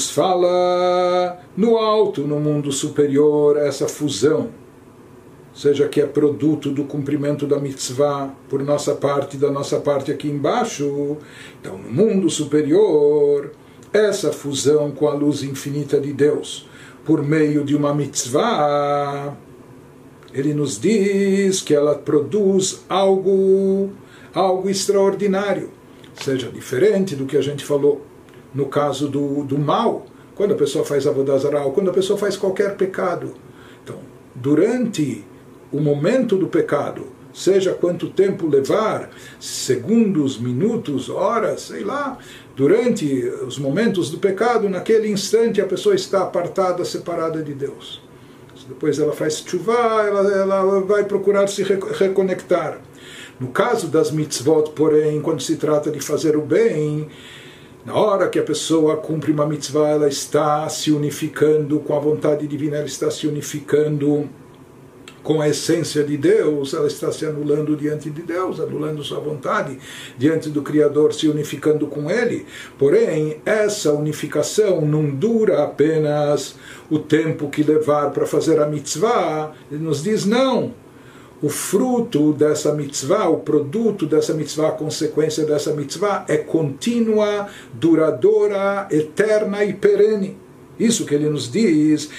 nos fala no alto, no mundo superior, essa fusão, seja que é produto do cumprimento da mitzvah por nossa parte, da nossa parte aqui embaixo. Então, no mundo superior, essa fusão com a luz infinita de Deus, por meio de uma mitzvah, ele nos diz que ela produz algo, algo extraordinário, seja diferente do que a gente falou no caso do, do mal, quando a pessoa faz avodazaral, quando a pessoa faz qualquer pecado. Então, durante o momento do pecado, seja quanto tempo levar, segundos, minutos, horas, sei lá, durante os momentos do pecado, naquele instante a pessoa está apartada, separada de Deus. Depois ela faz chuva, ela, ela vai procurar se reconectar. No caso das mitzvot, porém, quando se trata de fazer o bem, na hora que a pessoa cumpre uma mitzvah, ela está se unificando com a vontade divina, ela está se unificando com a essência de Deus, ela está se anulando diante de Deus, anulando sua vontade diante do Criador, se unificando com Ele. Porém, essa unificação não dura apenas o tempo que levar para fazer a mitzvah. Ele nos diz não o fruto dessa mitzvah, o produto dessa mitzvah, a consequência dessa mitzvah é contínua, duradoura, eterna e perene. Isso que ele nos diz,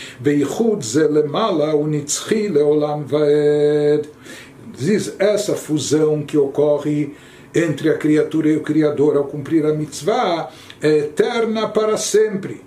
Diz essa fusão que ocorre entre a criatura e o Criador ao cumprir a mitzvah é eterna para sempre.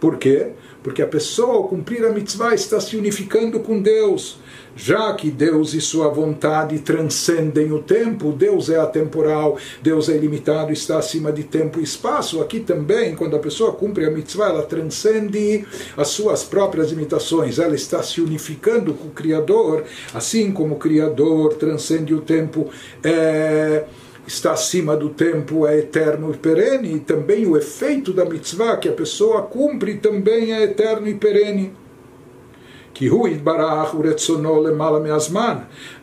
Por quê? Porque a pessoa, ao cumprir a mitzvah, está se unificando com Deus já que Deus e sua vontade transcendem o tempo, Deus é atemporal, Deus é ilimitado, está acima de tempo e espaço. Aqui também, quando a pessoa cumpre a mitzvah, ela transcende as suas próprias limitações, ela está se unificando com o Criador, assim como o Criador transcende o tempo. É está acima do tempo, é eterno e perene, e também o efeito da mitzvah que a pessoa cumpre também é eterno e perene. כי הוא יתברך ורצונו למעלה מהזמן,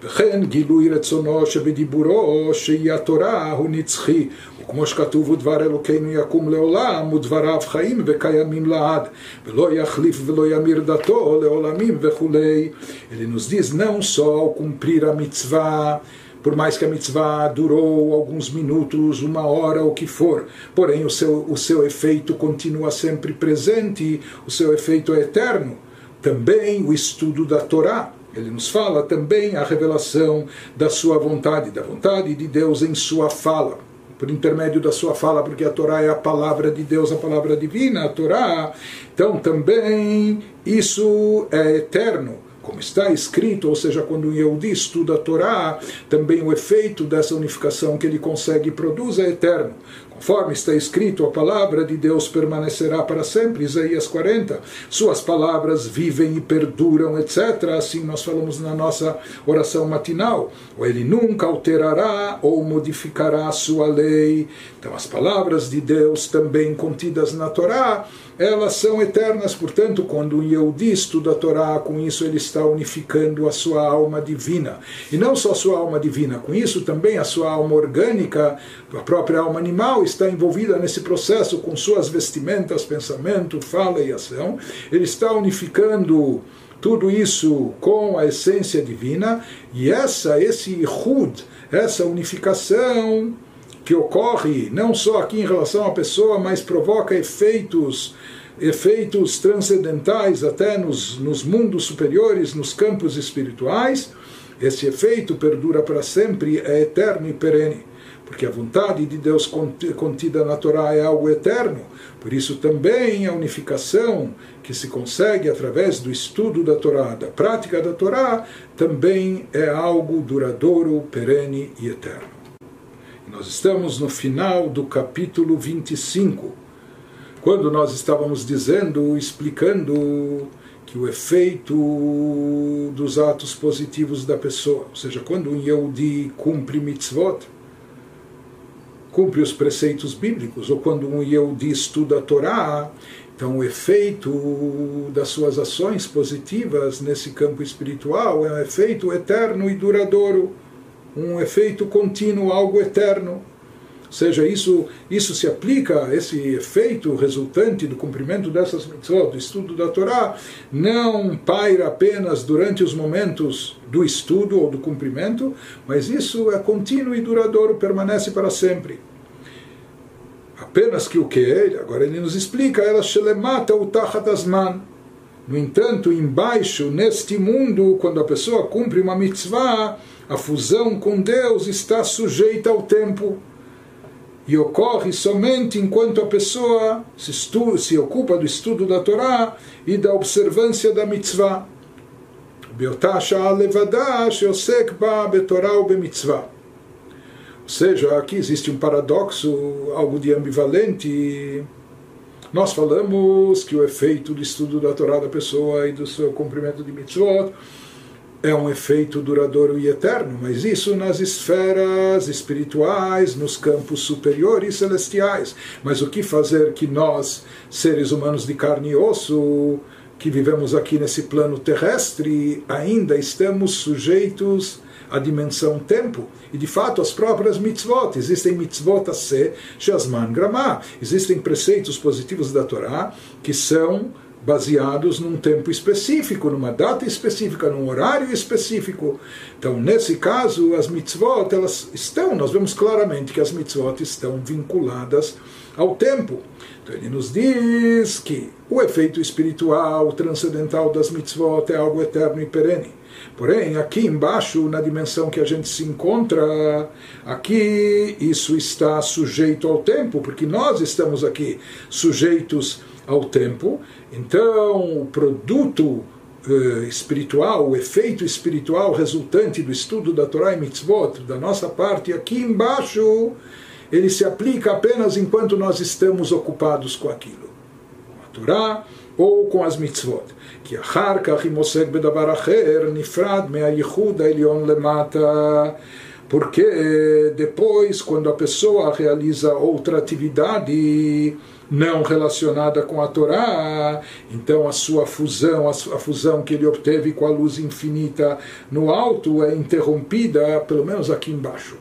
וכן גילוי רצונו שבדיבורו שהיא התורה הוא נצחי, וכמו שכתוב ודבר אלוקינו יקום לעולם, ודבריו חיים וקיימים לעד, ולא יחליף ולא ימיר דתו לעולמים וכולי. Ele nos diz não só cumprir a mitzvah, por mais que a mitzvah durou alguns minutos, uma hora, o que for, porém o seu, o seu efeito continua sempre presente, o seu efeito é eterno também o estudo da Torá. Ele nos fala também a revelação da sua vontade, da vontade de Deus em sua fala, por intermédio da sua fala, porque a Torá é a palavra de Deus, a palavra divina, a Torá. Então também isso é eterno como está escrito, ou seja, quando um Yehudi estuda a Torá, também o efeito dessa unificação que ele consegue e produz é eterno. Conforme está escrito, a palavra de Deus permanecerá para sempre, Isaías 40. Suas palavras vivem e perduram, etc. Assim nós falamos na nossa oração matinal. Ou ele nunca alterará ou modificará a sua lei. Então, as palavras de Deus também contidas na Torá elas são eternas, portanto, quando um Yehudi estuda a Torá, com isso ele está unificando a sua alma divina. E não só a sua alma divina, com isso também a sua alma orgânica, a própria alma animal está envolvida nesse processo com suas vestimentas, pensamento, fala e ação. Ele está unificando tudo isso com a essência divina e essa esse Hud, essa unificação que ocorre não só aqui em relação à pessoa, mas provoca efeitos efeitos transcendentais até nos, nos mundos superiores, nos campos espirituais, esse efeito perdura para sempre, é eterno e perene. Porque a vontade de Deus contida na Torá é algo eterno. Por isso também a unificação que se consegue através do estudo da Torá, da prática da Torá, também é algo duradouro, perene e eterno. Nós estamos no final do capítulo 25, quando nós estávamos dizendo, explicando que o efeito dos atos positivos da pessoa, ou seja, quando um Yehudi cumpre mitzvot, cumpre os preceitos bíblicos, ou quando um Yehudi estuda a Torá, então o efeito das suas ações positivas nesse campo espiritual é um efeito eterno e duradouro um efeito contínuo, algo eterno. Ou seja, isso, isso se aplica, esse efeito resultante do cumprimento dessas mitzvot, do estudo da Torá, não paira apenas durante os momentos do estudo ou do cumprimento, mas isso é contínuo e duradouro, permanece para sempre. Apenas que o que? Agora ele nos explica, ela shelemata utachatasman. No entanto, embaixo, neste mundo, quando a pessoa cumpre uma mitzvah, a fusão com Deus está sujeita ao tempo e ocorre somente enquanto a pessoa se, se ocupa do estudo da Torá e da observância da mitzvah. Ou seja, aqui existe um paradoxo, algo de ambivalente. Nós falamos que o efeito do estudo da Torá da pessoa e do seu cumprimento de mitzvot é um efeito duradouro e eterno, mas isso nas esferas espirituais, nos campos superiores celestiais. Mas o que fazer que nós, seres humanos de carne e osso, que vivemos aqui nesse plano terrestre, ainda estamos sujeitos à dimensão tempo. E de fato, as próprias mitzvot, existem mitzvot a se, shazman gramá, existem preceitos positivos da Torá que são baseados num tempo específico, numa data específica, num horário específico. Então, nesse caso, as mitzvot, elas estão, nós vemos claramente que as mitzvot estão vinculadas ao tempo. Então, ele nos diz que o efeito espiritual, transcendental das mitzvot é algo eterno e perene. Porém, aqui embaixo, na dimensão que a gente se encontra, aqui isso está sujeito ao tempo, porque nós estamos aqui sujeitos ao tempo. Então, o produto eh, espiritual, o efeito espiritual resultante do estudo da Torá e Mitzvot, da nossa parte aqui embaixo, ele se aplica apenas enquanto nós estamos ocupados com aquilo. Com a Torá ou com as mitzvot. כי אחר כך אם עוסק בדבר אחר, נפרד מהייחוד העליון למטה porque depois, quando a pessoa realiza outra atividade não relacionada com a Torá, então a sua fusão, a fusão que ele obteve com a luz infinita no alto é interrompida, pelo menos aqui embaixo.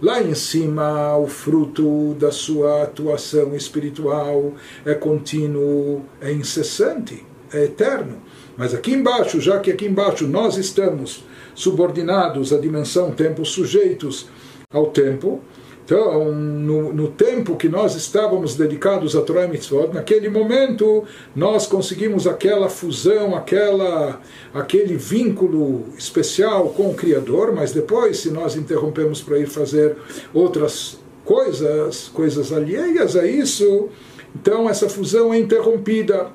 Lá em cima, o fruto da sua atuação espiritual é contínuo, é incessante, é eterno. Mas aqui embaixo, já que aqui embaixo nós estamos subordinados à dimensão tempo, sujeitos ao tempo. Então, no, no, tempo que nós estávamos dedicados a Torah e Mitzvot, naquele momento nós conseguimos aquela fusão, aquela, aquele vínculo especial com o Criador, mas depois, se nós interrompemos para ir fazer outras coisas, coisas alheias a isso, então essa fusão é interrompida.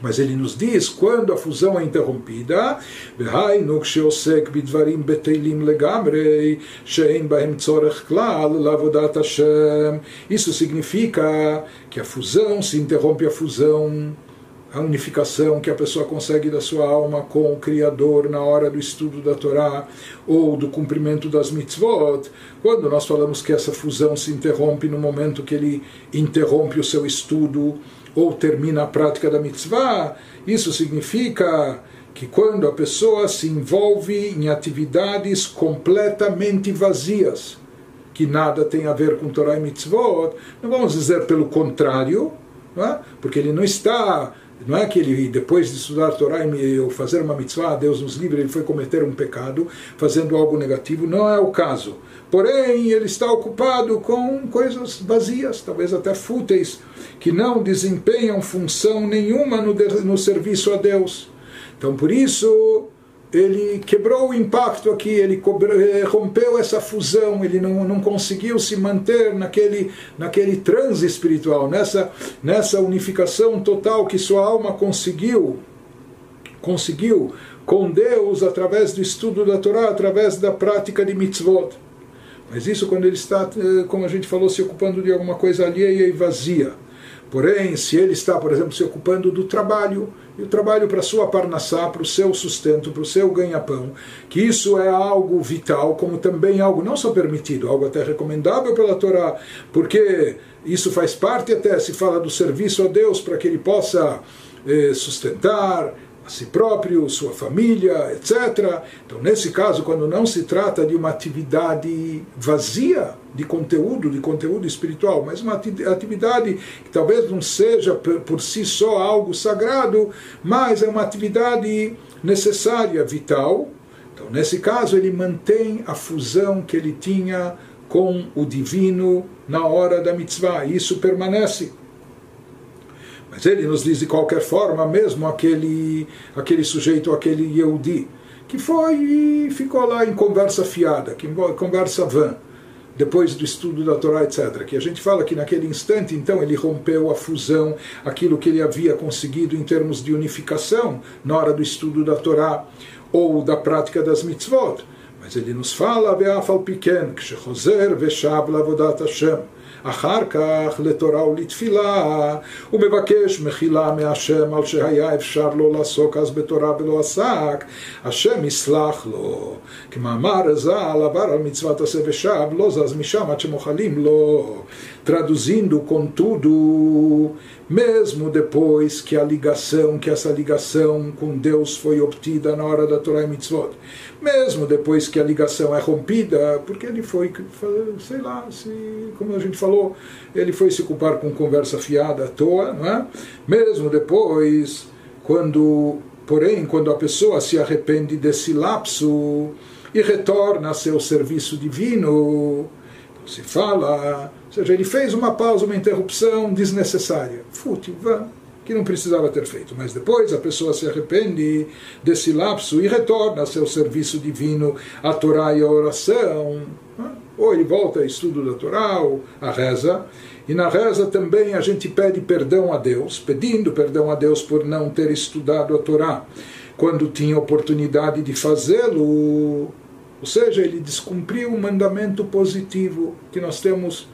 Mas ele nos diz quando a fusão é interrompida, isso significa que a fusão se interrompe a fusão a unificação que a pessoa consegue da sua alma com o Criador na hora do estudo da Torá ou do cumprimento das mitzvot, quando nós falamos que essa fusão se interrompe no momento que ele interrompe o seu estudo ou termina a prática da mitzvah, isso significa que quando a pessoa se envolve em atividades completamente vazias, que nada tem a ver com Torah e mitzvot, não vamos dizer pelo contrário, é? porque ele não está não é que ele, depois de estudar Torá ou fazer uma mitzvah, Deus nos livre, ele foi cometer um pecado, fazendo algo negativo. Não é o caso. Porém, ele está ocupado com coisas vazias, talvez até fúteis, que não desempenham função nenhuma no, no serviço a Deus. Então, por isso, ele quebrou o impacto aqui, ele eh, rompeu essa fusão, ele não, não conseguiu se manter naquele, naquele transe espiritual, nessa, nessa unificação total que sua alma conseguiu, conseguiu com Deus através do estudo da Torá, através da prática de mitzvot. Mas isso quando ele está, eh, como a gente falou, se ocupando de alguma coisa alheia e vazia. Porém, se ele está, por exemplo, se ocupando do trabalho, e o trabalho para sua parnassá, para o seu sustento, para o seu ganha-pão, que isso é algo vital, como também algo não só permitido, algo até recomendável pela Torá, porque isso faz parte até, se fala do serviço a Deus, para que ele possa eh, sustentar, a si próprio, sua família, etc. Então, nesse caso, quando não se trata de uma atividade vazia de conteúdo, de conteúdo espiritual, mas uma atividade que talvez não seja por si só algo sagrado, mas é uma atividade necessária, vital. Então, nesse caso, ele mantém a fusão que ele tinha com o divino na hora da mitzvah. Isso permanece. Mas ele nos diz de qualquer forma, mesmo aquele, aquele sujeito, aquele Yehudi, que foi e ficou lá em conversa fiada, que conversa vã, depois do estudo da Torá, etc. Que a gente fala que naquele instante, então, ele rompeu a fusão, aquilo que ele havia conseguido em termos de unificação na hora do estudo da Torá ou da prática das mitzvot. Mas ele nos fala, Ve'afal piken, kshechozer ve'shav lavodat Hashem. אחר כך לתורה ולתפילה, הוא מבקש מחילה מהשם על שהיה אפשר לו לעסוק אז בתורה ולא עסק, השם יסלח לו. כמאמר ז"ל עבר על מצוות עשה ושב, לא זז משם עד שמוחלים לו. Traduzindo, contudo, mesmo depois que a ligação, que essa ligação com Deus foi obtida na hora da Torá e Mitzvot, mesmo depois que a ligação é rompida, porque ele foi, sei lá, se, como a gente falou, ele foi se culpar com conversa fiada à toa, não é? Mesmo depois, quando, porém, quando a pessoa se arrepende desse lapso e retorna a seu serviço divino, se fala, ou seja, ele fez uma pausa, uma interrupção desnecessária, fútil, vã, que não precisava ter feito. Mas depois a pessoa se arrepende desse lapso e retorna ao seu serviço divino, a Torá e a oração. Ou ele volta ao estudo da Torá, ou a reza. E na reza também a gente pede perdão a Deus, pedindo perdão a Deus por não ter estudado a Torá quando tinha oportunidade de fazê-lo ou seja, ele descumpriu um mandamento positivo que nós temos.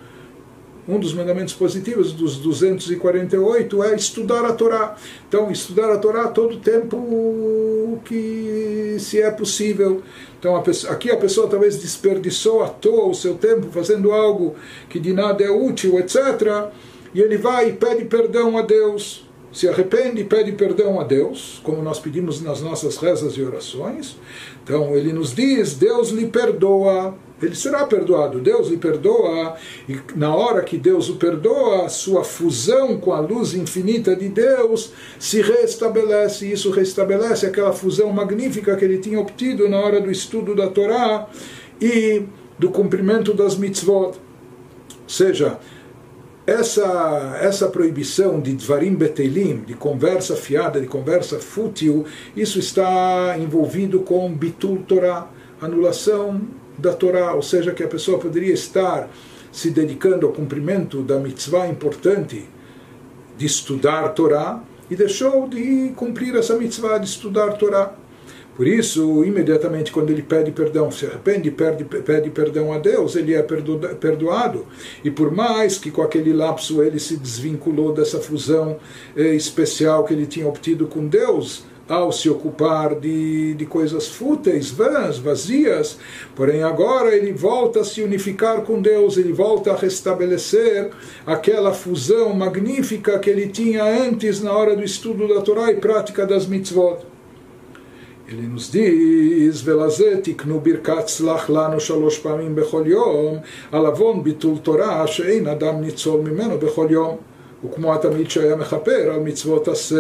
Um dos mandamentos positivos dos 248 é estudar a Torá. Então, estudar a Torá todo tempo que se é possível. Então, a pessoa, aqui a pessoa talvez desperdiçou à toa o seu tempo fazendo algo que de nada é útil, etc. E ele vai e pede perdão a Deus se arrepende e pede perdão a Deus, como nós pedimos nas nossas rezas e orações. Então ele nos diz: Deus lhe perdoa, ele será perdoado, Deus lhe perdoa, e na hora que Deus o perdoa, sua fusão com a luz infinita de Deus se restabelece, e isso restabelece aquela fusão magnífica que ele tinha obtido na hora do estudo da Torá e do cumprimento das mitzvot. Ou seja, essa, essa proibição de dvarim betelim, de conversa fiada, de conversa fútil, isso está envolvido com bitul Torah, anulação da Torá, ou seja, que a pessoa poderia estar se dedicando ao cumprimento da mitzvah importante de estudar Torá e deixou de cumprir essa mitzvah de estudar Torá. Por isso, imediatamente quando ele pede perdão, se arrepende, pede, pede perdão a Deus, ele é perdoado. E por mais que com aquele lapso ele se desvinculou dessa fusão eh, especial que ele tinha obtido com Deus, ao se ocupar de, de coisas fúteis, vãs, vazias, porém agora ele volta a se unificar com Deus, ele volta a restabelecer aquela fusão magnífica que ele tinha antes na hora do estudo da Torá e prática das mitzvot. Ele nos diz, ולזה תקנו ברכת סלח לנו שלוש פעמים בכל יום, על עוון ביטול תורה שאין אדם ניצול ממנו בכל יום. וכמו התמיד שהיה מכפר על מצוות עשה,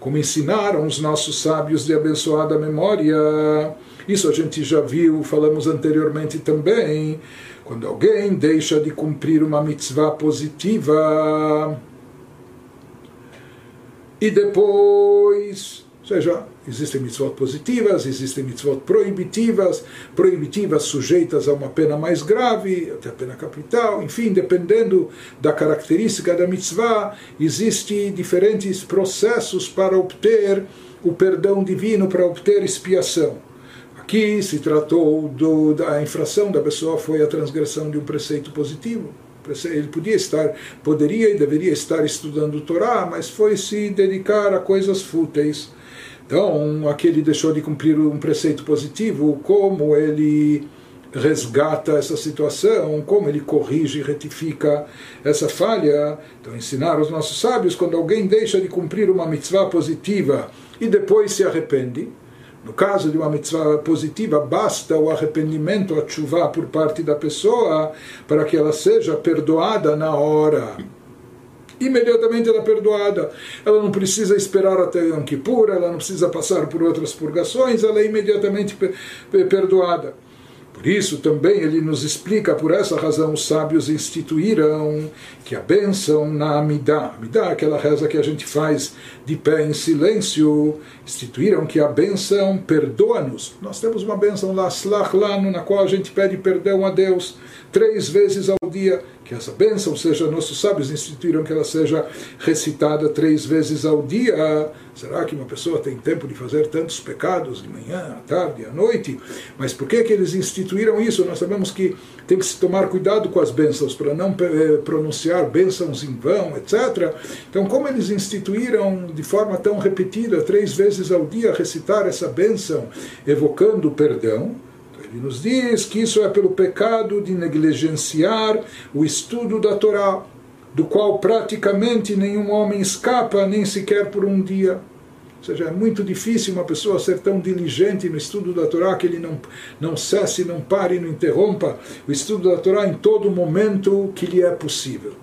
como ensinaram os nossos sábios de abençoada memória. Isso a gente já viu, falamos anteriormente também. Quando alguém deixa de cumprir uma mitzvah positiva e depois, ou seja, Existem mitzvot positivas, existem mitzvot proibitivas, proibitivas sujeitas a uma pena mais grave, até a pena capital, enfim, dependendo da característica da mitzvah, existem diferentes processos para obter o perdão divino, para obter expiação. Aqui se tratou do, da infração da pessoa, foi a transgressão de um preceito positivo. Ele podia estar, poderia e deveria estar estudando o Torá, mas foi se dedicar a coisas fúteis então, aqui ele deixou de cumprir um preceito positivo, como ele resgata essa situação, como ele corrige e retifica essa falha. Então, ensinar os nossos sábios, quando alguém deixa de cumprir uma mitzvah positiva e depois se arrepende. No caso de uma mitzvah positiva, basta o arrependimento, a chuva por parte da pessoa para que ela seja perdoada na hora. Imediatamente ela é perdoada. Ela não precisa esperar até Yom Kippur, ela não precisa passar por outras purgações, ela é imediatamente perdoada. Por isso também ele nos explica, por essa razão os sábios instituíram que a bênção na Amidá, Amidá aquela reza que a gente faz de pé em silêncio, instituíram que a bênção perdoa-nos. Nós temos uma bênção lá, Slach Lano, na qual a gente pede perdão a Deus três vezes ao dia que essa bênção seja, nossos sábios instituíram que ela seja recitada três vezes ao dia. Será que uma pessoa tem tempo de fazer tantos pecados de manhã, à tarde, à noite? Mas por que, que eles instituíram isso? Nós sabemos que tem que se tomar cuidado com as bênçãos para não eh, pronunciar bênçãos em vão, etc. Então, como eles instituíram de forma tão repetida, três vezes ao dia, recitar essa bênção, evocando o perdão, ele nos diz que isso é pelo pecado de negligenciar o estudo da Torá, do qual praticamente nenhum homem escapa, nem sequer por um dia. Ou seja, é muito difícil uma pessoa ser tão diligente no estudo da Torá que ele não, não cesse, não pare, não interrompa o estudo da Torá em todo momento que lhe é possível.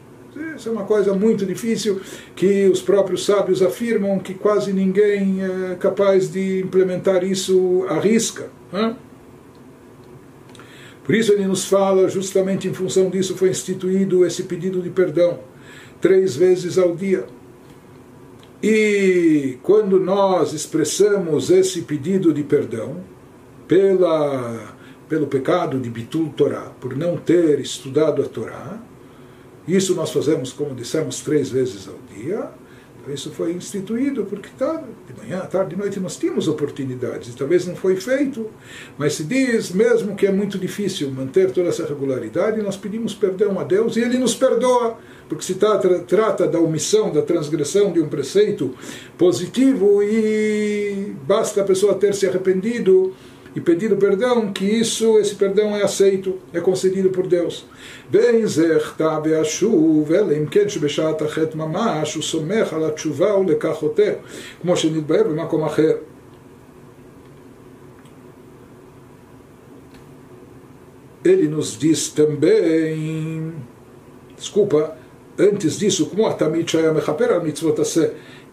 Isso é uma coisa muito difícil que os próprios sábios afirmam que quase ninguém é capaz de implementar isso à risca. Né? Por isso ele nos fala, justamente em função disso foi instituído esse pedido de perdão, três vezes ao dia. E quando nós expressamos esse pedido de perdão pela, pelo pecado de Bitul Torá, por não ter estudado a Torá, isso nós fazemos, como dissemos, três vezes ao dia, isso foi instituído porque tá, de manhã, tarde, de noite nós tínhamos oportunidades, talvez não foi feito, mas se diz mesmo que é muito difícil manter toda essa regularidade, nós pedimos perdão a Deus e Ele nos perdoa, porque se trata, trata da omissão, da transgressão de um preceito positivo e basta a pessoa ter se arrependido e pedido perdão, que isso, esse perdão é aceito, é concedido por Deus. ואין זה יחטא וישוב, אלא אם כן שבשעת החטא ממש הוא סומך על התשובה ולכך חוטא, כמו שנתבהר במקום אחר. Ele nos diz também, desculpa, antes disso, como a Tamit Shaya Mechaper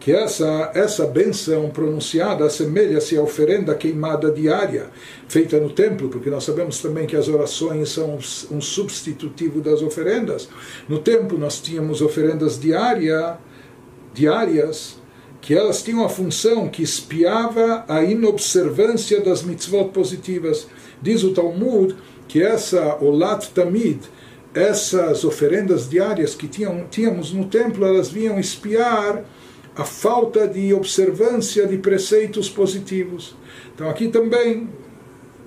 que essa, essa benção pronunciada assemelha-se à oferenda queimada diária feita no templo, porque nós sabemos também que as orações são um substitutivo das oferendas. No templo nós tínhamos oferendas diária, diárias, que elas tinham a função que espiava a inobservância das mitzvot positivas. Diz o Talmud que essa Olat Tamid, essas oferendas diárias que tínhamos no templo, elas vinham espiar a falta de observância de preceitos positivos. Então aqui também,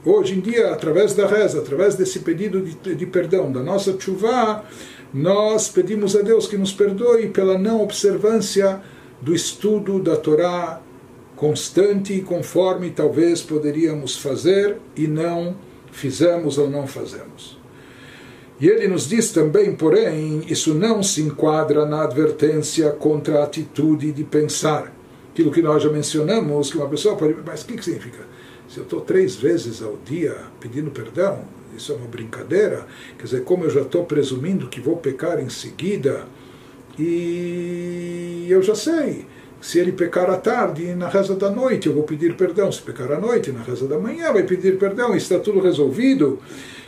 hoje em dia, através da reza, através desse pedido de, de perdão da nossa chuva, nós pedimos a Deus que nos perdoe pela não observância do estudo da Torá constante, conforme talvez poderíamos fazer e não fizemos ou não fazemos. E ele nos diz também, porém, isso não se enquadra na advertência contra a atitude de pensar. Aquilo que nós já mencionamos, que uma pessoa pode. Mas o que, que significa? Se eu estou três vezes ao dia pedindo perdão, isso é uma brincadeira. Quer dizer, como eu já estou presumindo que vou pecar em seguida, e eu já sei. Se ele pecar à tarde, na reza da noite, eu vou pedir perdão. Se pecar à noite, na reza da manhã, vai pedir perdão. Está tudo resolvido.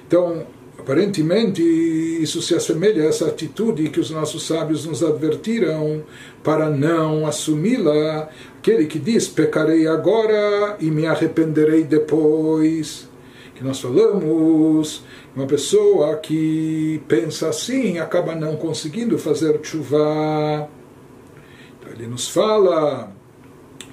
Então, Aparentemente, isso se assemelha a essa atitude que os nossos sábios nos advertiram para não assumi-la. Aquele que diz: pecarei agora e me arrependerei depois. Que nós falamos, uma pessoa que pensa assim acaba não conseguindo fazer chuva. Então, ele nos fala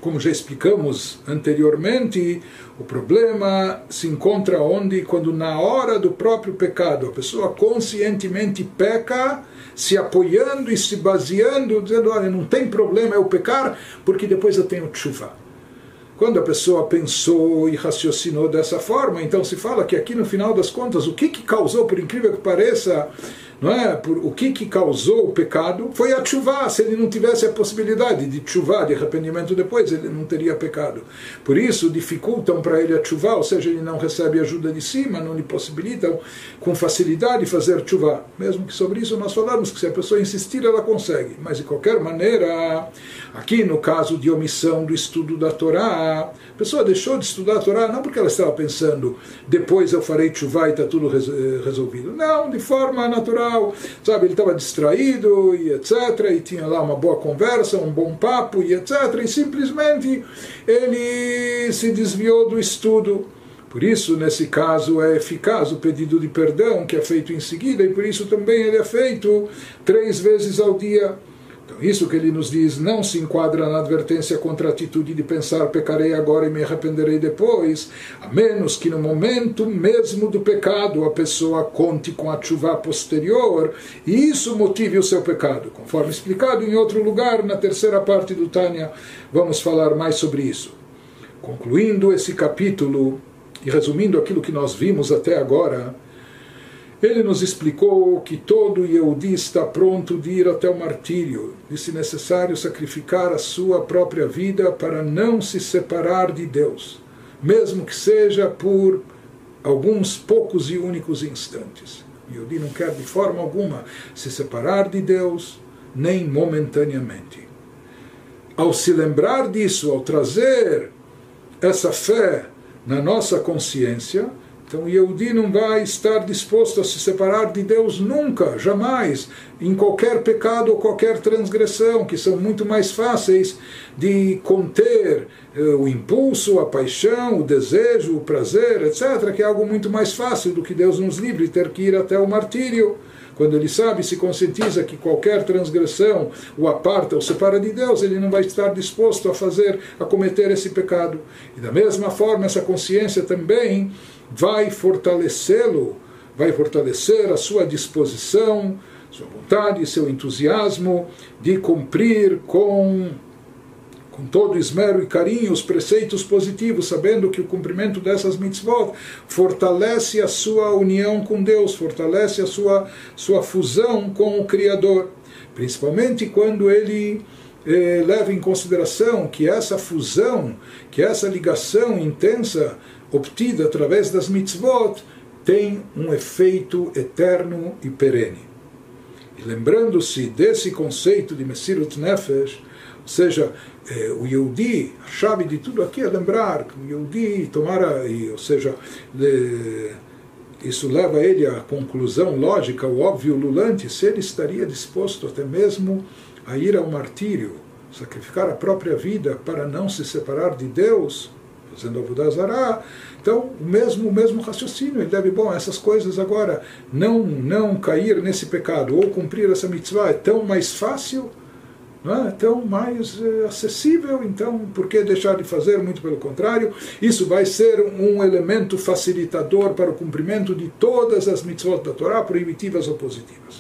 como já explicamos anteriormente, o problema se encontra onde? Quando na hora do próprio pecado a pessoa conscientemente peca, se apoiando e se baseando, dizendo: olha, não tem problema eu pecar, porque depois eu tenho chuva. Quando a pessoa pensou e raciocinou dessa forma, então se fala que aqui no final das contas, o que, que causou, por incrível que pareça, não é? Por, o que, que causou o pecado foi a chuva. Se ele não tivesse a possibilidade de chuva, de arrependimento depois, ele não teria pecado. Por isso, dificultam para ele a chuva, ou seja, ele não recebe ajuda de cima, não lhe possibilitam com facilidade fazer chuva. Mesmo que sobre isso nós falamos que se a pessoa insistir, ela consegue. Mas de qualquer maneira, aqui no caso de omissão do estudo da Torá, a pessoa deixou de estudar a Torá não porque ela estava pensando, depois eu farei chuva e está tudo eh, resolvido. Não, de forma natural sabe? Ele estava distraído e etc. E tinha lá uma boa conversa, um bom papo e etc. E simplesmente ele se desviou do estudo. Por isso, nesse caso, é eficaz o pedido de perdão que é feito em seguida, e por isso também ele é feito três vezes ao dia. Isso que ele nos diz não se enquadra na advertência contra a atitude de pensar pecarei agora e me arrependerei depois, a menos que no momento mesmo do pecado a pessoa conte com a chuva posterior e isso motive o seu pecado. Conforme explicado em outro lugar, na terceira parte do Tânia, vamos falar mais sobre isso. Concluindo esse capítulo e resumindo aquilo que nós vimos até agora, ele nos explicou que todo Yehudi está pronto de ir até o martírio, e se necessário sacrificar a sua própria vida para não se separar de Deus, mesmo que seja por alguns poucos e únicos instantes. Yehudi não quer de forma alguma se separar de Deus, nem momentaneamente. Ao se lembrar disso, ao trazer essa fé na nossa consciência, então, Yehudi não vai estar disposto a se separar de Deus nunca, jamais, em qualquer pecado ou qualquer transgressão, que são muito mais fáceis de conter eh, o impulso, a paixão, o desejo, o prazer, etc., que é algo muito mais fácil do que Deus nos livre ter que ir até o martírio. Quando ele sabe, se conscientiza que qualquer transgressão o aparta ou separa de Deus, ele não vai estar disposto a fazer, a cometer esse pecado. E da mesma forma, essa consciência também vai fortalecê-lo, vai fortalecer a sua disposição, sua vontade, seu entusiasmo de cumprir com com todo esmero e carinho os preceitos positivos, sabendo que o cumprimento dessas mitzvot fortalece a sua união com Deus, fortalece a sua, sua fusão com o Criador. Principalmente quando ele eh, leva em consideração que essa fusão, que essa ligação intensa obtida através das mitzvot tem um efeito eterno e perene. E lembrando-se desse conceito de Messirut Nefesh, ou seja, eh, o Yehudi, a chave de tudo aqui é lembrar que o Yehudi tomara, ou seja, isso leva ele à conclusão lógica, o óbvio lulante, se ele estaria disposto até mesmo a ir ao martírio, sacrificar a própria vida para não se separar de Deus, fazendo Avodazará. Então, o mesmo, o mesmo raciocínio, ele deve, bom, essas coisas agora, não, não cair nesse pecado ou cumprir essa mitzvah é tão mais fácil, não é? tão mais é, acessível, então por que deixar de fazer? Muito pelo contrário, isso vai ser um elemento facilitador para o cumprimento de todas as mitzvot da Torá, proibitivas ou positivas.